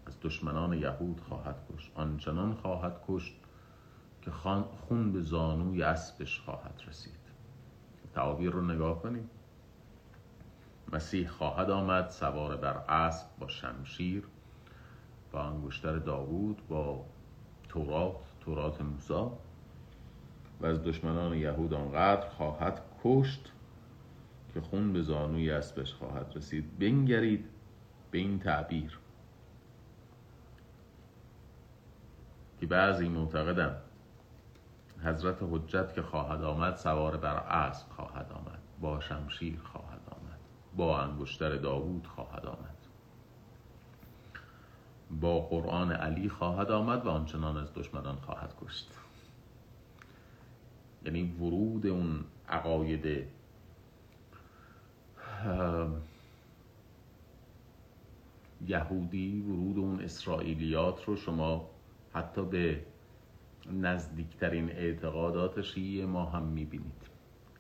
از دشمنان یهود خواهد کشت. آنچنان خواهد کشت که خون به زانوی اسبش خواهد رسید. تعابیر رو نگاه کنیم. مسیح خواهد آمد سوار بر اسب با شمشیر با انگشتر داوود با تورات. تورات موسی و از دشمنان یهود آنقدر خواهد کشت که خون به زانوی اسبش خواهد رسید. بنگرید به این تعبیر که بعضی معتقدند حضرت حجت که خواهد آمد سوار بر اسب خواهد آمد با شمشیر خواهد آمد با انگشتر داوود خواهد آمد. با قرآن علی خواهد آمد و آنچنان از دشمنان خواهد کشت. یعنی ورود اون عقاید یهودی ورود اون اسرائیلیات رو شما حتی به نزدیکترین اعتقادات شیعه ما هم می‌بینید.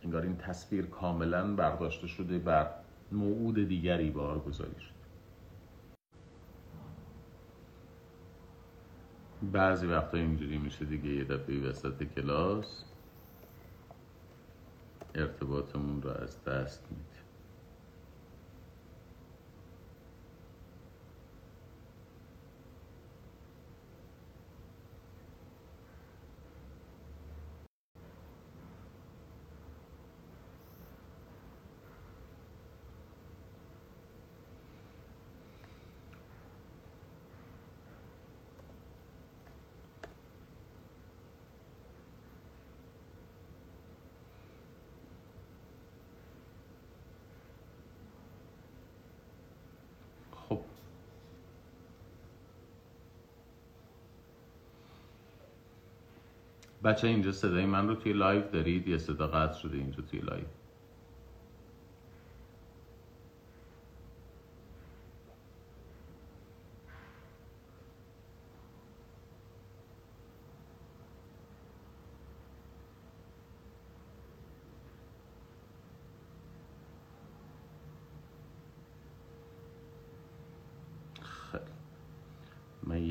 انگار این تصویر کاملا برداشته شده بر موعود دیگری بارگذاری شده. بعضی وقتا اینجوری میشه دیگه یه دفعه وسط کلاس ارتباطمون رو از دست میده بچه اینجا صدای من رو توی live دارید؟ یا صدا قطع شده اینجا توی live.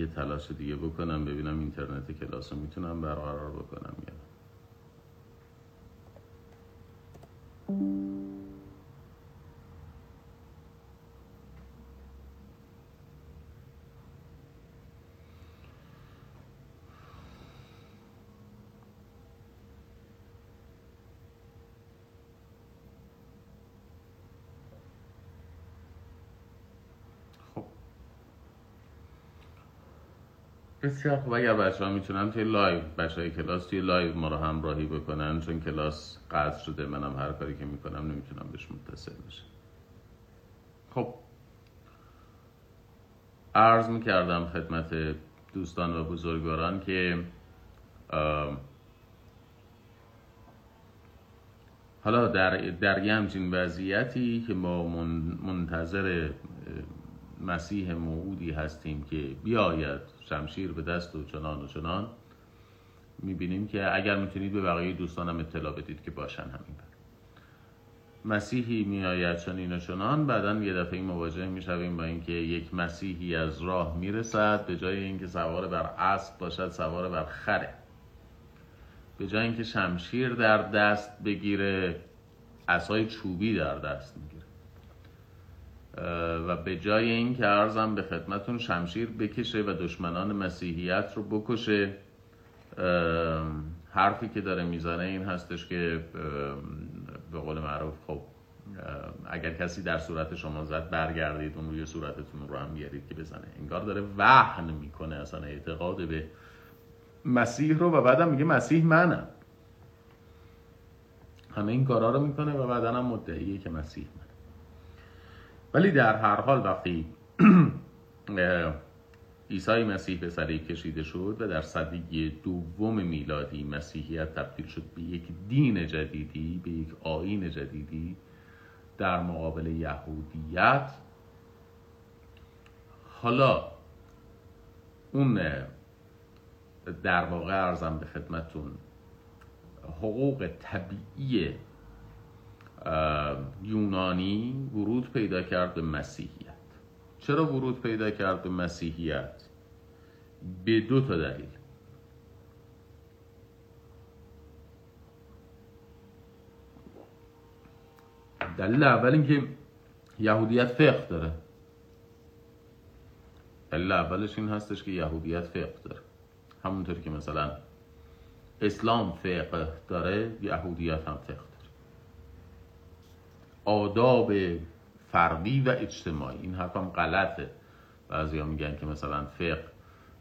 یه تلاش دیگه بکنم ببینم اینترنت کلاس رو می‌تونم برقرار بکنم یا بسیار خب اگر بچه ها می‌تونن توی live بچه های کلاس توی live ما رو همراهی بکنن چون کلاس قطع شده منم هر کاری که می‌کنم نمی‌تونم بهش متصل بشم. خب. عرض می‌کردم خدمت دوستان و بزرگواران که حالا در, در یه همچین وضعیتی که ما منتظر مسیح موعودی هستیم که بیاید شمشیر به دست و چنان و چنان. می‌بینیم که اگر می‌تونید به بقیه دوستانم اطلاع بدید که باشن همین بر. مسیحی میآید چنین و چنان. بعدا یه دفعه مواجه می‌شویم با اینکه یک مسیحی از راه می‌رسد. به جای اینکه سوار بر اسب باشد سوار بر خره. به جای اینکه شمشیر در دست بگیره اسای چوبی در دست می‌گیره. و به جای این که ارزم به خدمتون شمشیر بکشه و دشمنان مسیحیت رو بکشه حرفی که داره می‌زنه این هستش که به قول معروف خب اگر کسی در صورت شما زد برگردید اون روی صورتتون رو هم بیارید که بزنه. انگار داره وحن می‌کنه اصلا اعتقاد به مسیح رو و بعدم میگه مسیح منم. همه این کارا رو می‌کنه و بعدا هم مدعیه که مسیح ولی در هر حال وقتی عیسی مسیح به صلیب کشیده شد و در صدیه دوم میلادی مسیحیت تبدیل شد به یک دین جدیدی به یک آین جدیدی در مقابل یهودیت حالا اون در واقع ارزم به خدمتون حقوق طبیعی یونانی ورود پیدا کرد به مسیحیت. چرا ورود پیدا کرد به مسیحیت؟ به دو تا دلیل. دلیل اول اینکه یهودیت فقه داره. دلیل اولش این هستش که یهودیت فقه داره. همونطوری که مثلا اسلام فقه داره یهودیت هم فقه آداب فردی و اجتماعی. این حرفم غلطه. بعضی ها میگن که مثلا فقه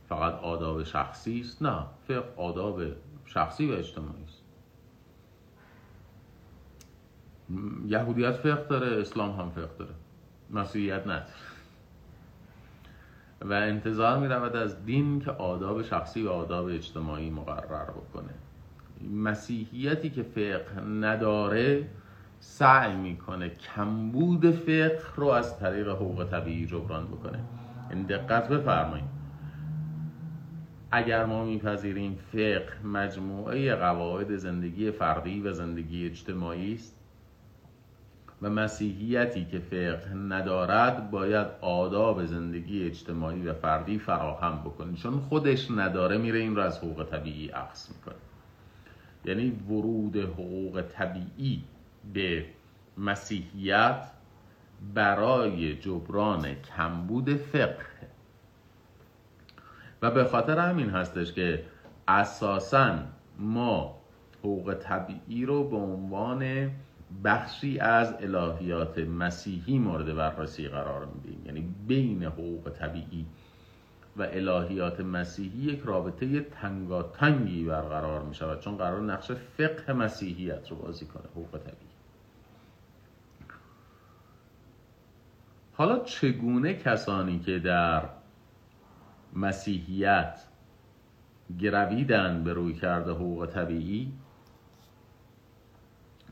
فقط آداب شخصی است. نه فقه آداب شخصی و اجتماعی است. یهودیت فقه داره اسلام هم فقه داره. مسیحیت نداره و انتظار می رود از دین که آداب شخصی و آداب اجتماعی مقرر بکنه. مسیحیتی که فقه نداره سعی می‌کنه کمبود فقه رو از طریق حقوق طبیعی جبران بکنه. این دقت بفرمایید. اگر ما میپذیریم فقه مجموعه قواعد زندگی فردی و زندگی اجتماعی است و مسیحیتی که فقه ندارد باید آداب زندگی اجتماعی و فردی فراهم بکنه. چون خودش نداره میره این رو از حقوق طبیعی عکس می‌کنه. یعنی ورود حقوق طبیعی به مسیحیت برای جبران کمبود فقه. و به خاطر همین هستش که اساسا ما حقوق طبیعی رو به عنوان بخشی از الهیات مسیحی مورد بررسی قرار میدیم. یعنی بین حقوق طبیعی و الهیات مسیحی یک رابطه تنگاتنگی برقرار می شود چون قرار نقش فقه مسیحیت رو بازی کنه حقوق طبیعی. حالا چگونه کسانی که در مسیحیت گرویدن به روی کرده حقوق طبیعی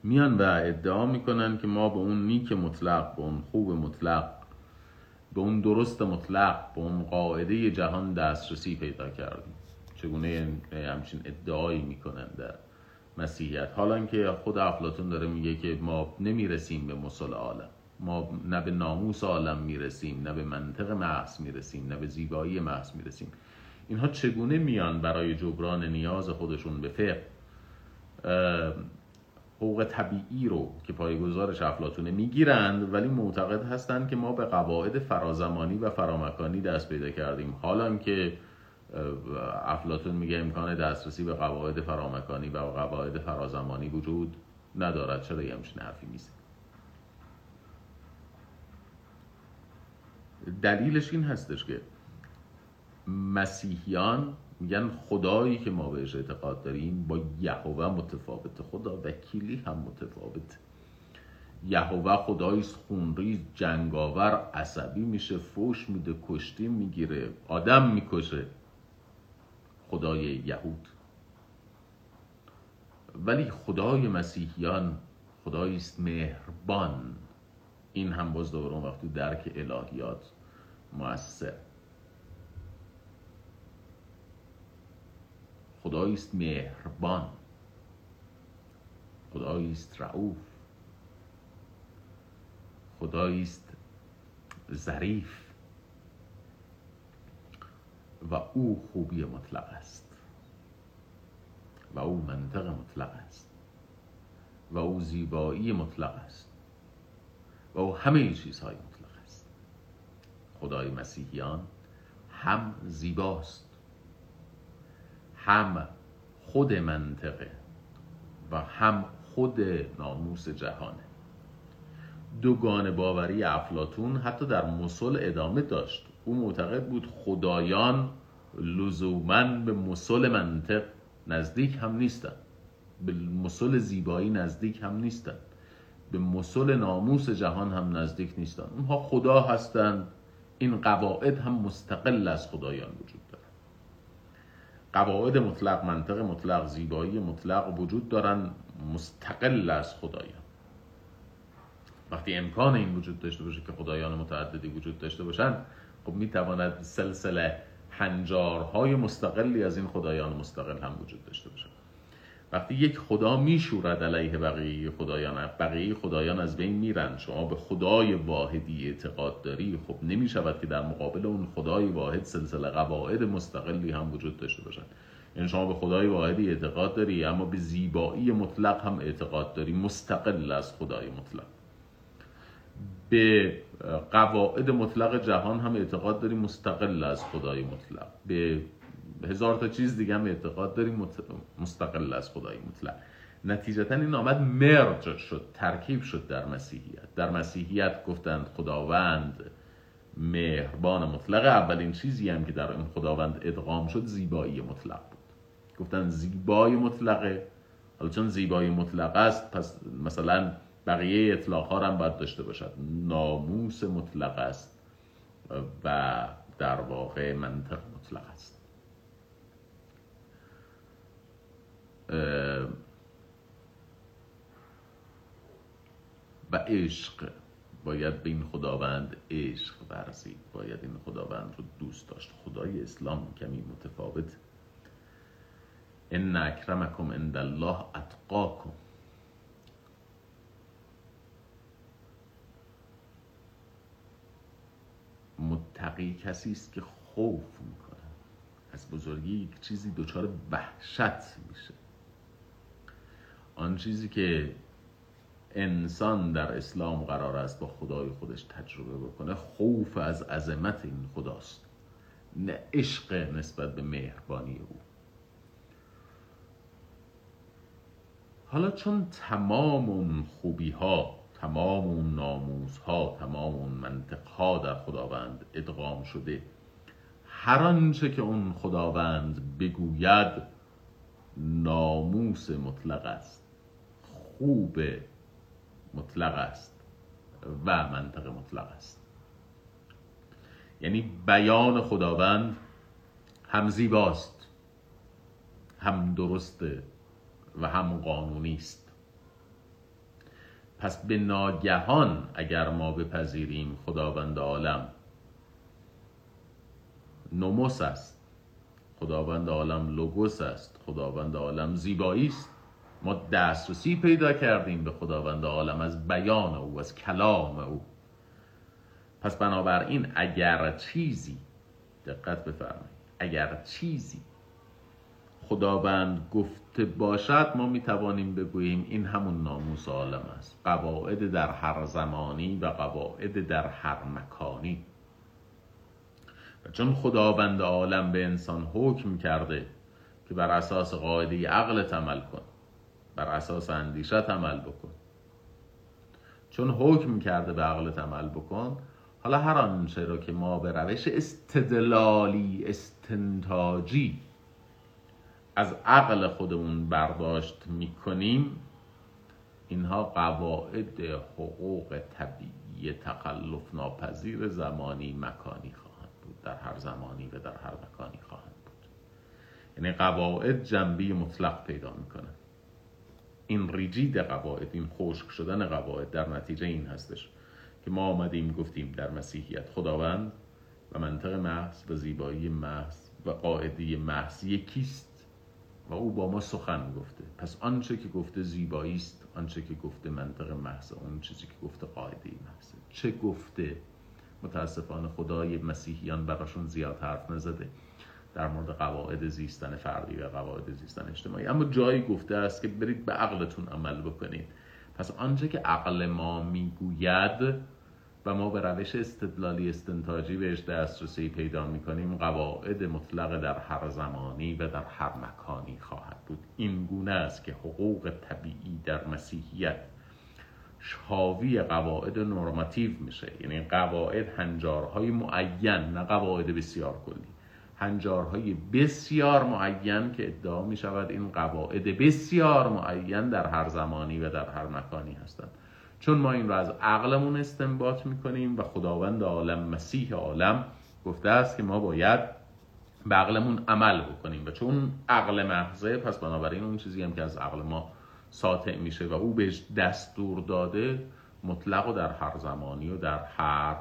میان و ادعا می‌کنن که ما به اون نیک مطلق به اون خوب مطلق به اون درست مطلق به اون قاعده جهان دسترسی پیدا کردیم. چگونه همچین ادعایی می‌کنن در مسیحیت؟ حالا که خود افلاتون داره میگه که ما نمی‌رسیم به مسل عالم. ما نه به ناموس عالم می‌رسیم نه به منطق محض می‌رسیم نه به زیبایی محض می‌رسیم. اینها چگونه میان برای جبران نیاز خودشون به فقه؟ حقوق طبیعی رو که پایگزارش افلاتونه می‌گیرند ولی معتقد هستند که ما به قواعد فرازمانی و فرامکانی دست پیدا کردیم. حالا که افلاتون میگه امکان دسترسی به قواعد فرامکانی و قواعد فرازمانی وجود ندارد. چرا یه همچین حرفی میزه دلیلش این هستش که مسیحیان میگن خدایی که ما بهش اعتقاد داریم با یهوه متفاوت خدا وکیلی هم متفاوت. یهوه خدایی خونریز جنگاور عصبی میشه فوش میده کشتی می‌گیره آدم می‌کشه. خدای یهود. ولی خدای مسیحیان خدایی است مهربان. این هم باز دوباره وقتی درک الهیات موثر. خدایی است مهربان. خدایی است رعوف خدایی است ظریف. و او خوبی مطلق است. و او منطق مطلق است. و او زیبایی مطلق است. و او همه چیزهای مطلق خدای مسیحیان هم زیباست هم خود منطقه و هم خود ناموس جهانه. دوگان باوری افلاتون حتی در مسل ادامه داشت. او معتقد بود خدایان لزوما به مسل منطق نزدیک هم نیستن به مسل زیبایی نزدیک هم نیستن به مسل ناموس جهان هم نزدیک نیستن اونها خدا هستند. این قواعد هم مستقل از خدایان وجود دارن. قواعد مطلق منطق مطلق زیبایی مطلق وجود دارن مستقل از خدایان. وقتی امکان این وجود داشته باشه که خدایان متعددی وجود داشته باشن خب می‌تواند سلسله هنجارهای مستقلی از این خدایان مستقل هم وجود داشته باشه. وقتی یک خدا میشورد علیه بقیه خدایان بقیه خدایان از بین میرن. شما به خدای واحدی اعتقاد داری. خب نمی‌شود که در مقابل اون خدای واحد سلسله قواعد مستقلی هم وجود داشته باشن یعنی شما به خدای واحدی اعتقاد داری اما به زیبایی مطلق هم اعتقاد داری. مستقل از خدای مطلق. به قواعد مطلق جهان هم اعتقاد داریم مستقل از خدای مطلق. به هزار تا چیز دیگه هم اعتقاد داریم مستقل از خدای مطلق. نتیجتا این آمد مرج شد ترکیب شد در مسیحیت. در مسیحیت گفتند خداوند مهربان مطلق. اولین چیزی هم که در این خداوند ادغام شد زیبایی مطلق بود. گفتن زیبایی مطلقه حالا چون زیبایی مطلق است پس مثلا بقیه اطلاق ها هم باید داشته باشد. ناموس مطلق است و در واقع منطق مطلق است. و عشق. باید به این خداوند عشق ورزید باید این خداوند رو دوست داشت. خدای اسلام کمی متفاوت. ان اکرمکم عند الله اتقاکم. متقی کسی است که خوف می‌کنه از بزرگی یک چیزی دچار وحشت میشه. آن چیزی که انسان در اسلام قرار است با خدای خودش تجربه بکنه خوف از عظمت این خداست. نه عشق نسبت به مهربانی او. حالا چون تمام اون خوبی ها تمام اون ناموز ها تمام اون منطق ها در خداوند ادغام شده هر آنچه که اون خداوند بگوید ناموس مطلق است. خوب مطلق است و منطق مطلق است. یعنی بیان خداوند هم زیباست هم درسته و هم قانونی است. پس به ناگهان اگر ما بپذیریم خداوند عالم نوموس است. خداوند عالم لوگوس است. خداوند عالم زیبایی است. ما دسترسی پیدا کردیم به خداوند عالم از بیان او از کلام او. پس بنابراین اگر چیزی دقت بفرمایید اگر چیزی خداوند گفته باشد ما می توانیم بگوییم این همون ناموس عالم است. قواعد در هر زمانی و قواعد در هر مکانی. و چون خداوند عالم به انسان حکم کرده که بر اساس قاعده عقل عمل کن بر اساس اندیشت عمل بکن. چون حکم کرده به عقلت عمل بکن حالا هر آنچه را که ما به روش استدلالی استنتاجی از عقل خودمون برداشت می‌کنیم اینها قواعد حقوق طبیعی تخلف ناپذیر زمانی مکانی خواهند بود در هر زمانی و در هر مکانی خواهند بود. یعنی قواعد جنبی مطلق پیدا می‌کنه این ریجید قواعد این خشک شدن قواعد در نتیجه این هستش که ما آمدیم گفتیم در مسیحیت خداوند و منطق محض و زیبایی محض و قاعده محض یکیست و او با ما سخن گفته. پس آنچه که گفته زیبایی است آنچه که گفته منطق محض اون چیزی که گفته قاعده محض. چه گفته؟ متاسفانه خدای مسیحیان براشون زیاد حرف نزده. در مورد قواعد زیستن فردی و قواعد زیستن اجتماعی. اما جایی گفته است که برید به عقلتون عمل بکنید. پس آنچه که عقل ما می‌گوید و ما به روش استدلالی استنتاجی بهش دسترسی پیدا می‌کنیم قواعد مطلق در هر زمانی و در هر مکانی خواهد بود. این گونه است که حقوق طبیعی در مسیحیت حاوی قواعد نرماتیو میشه. یعنی قواعد هنجارهای معین نه قواعد بسیار کلی. هنجارهای بسیار معین که ادعا می شود این قواعد بسیار معین در هر زمانی و در هر مکانی هستند. چون ما این را از عقلمون استنباط می‌کنیم و خداوند عالم مسیح عالم گفته است که ما باید به عقلمون عمل بکنیم و چون عقل محضه پس بنابراین اون چیزی هم که از عقل ما ساطع میشه و او بهش دستور داده مطلق و در هر زمانی و در هر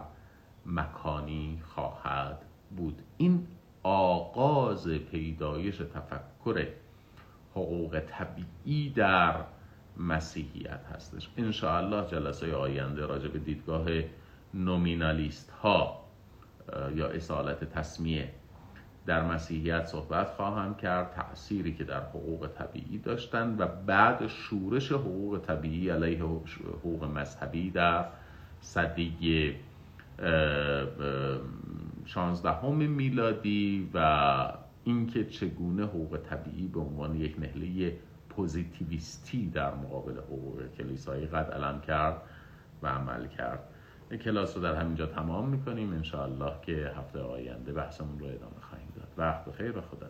مکانی خواهد بود. این آغاز پیدایش تفکر حقوق طبیعی در مسیحیت هستش. انشاءالله جلسه آینده راجع به دیدگاه نومینالیست ها یا اصالت تسمیه در مسیحیت صحبت خواهم کرد تأثیری که در حقوق طبیعی داشتن و بعد شورش حقوق طبیعی علیه حقوق مذهبی در صدیه 16 میلادی و اینکه چگونه حقوق طبیعی به عنوان یک نهله پوزیتیویستی در مقابل حقوق کلیسایی قد علم کرد و عمل کرد. کلاس رو در همینجا تمام می‌کنیم. انشاءالله که هفته آینده بحثمون رو ادامه خواهیم داد. وقت بخیر و خدا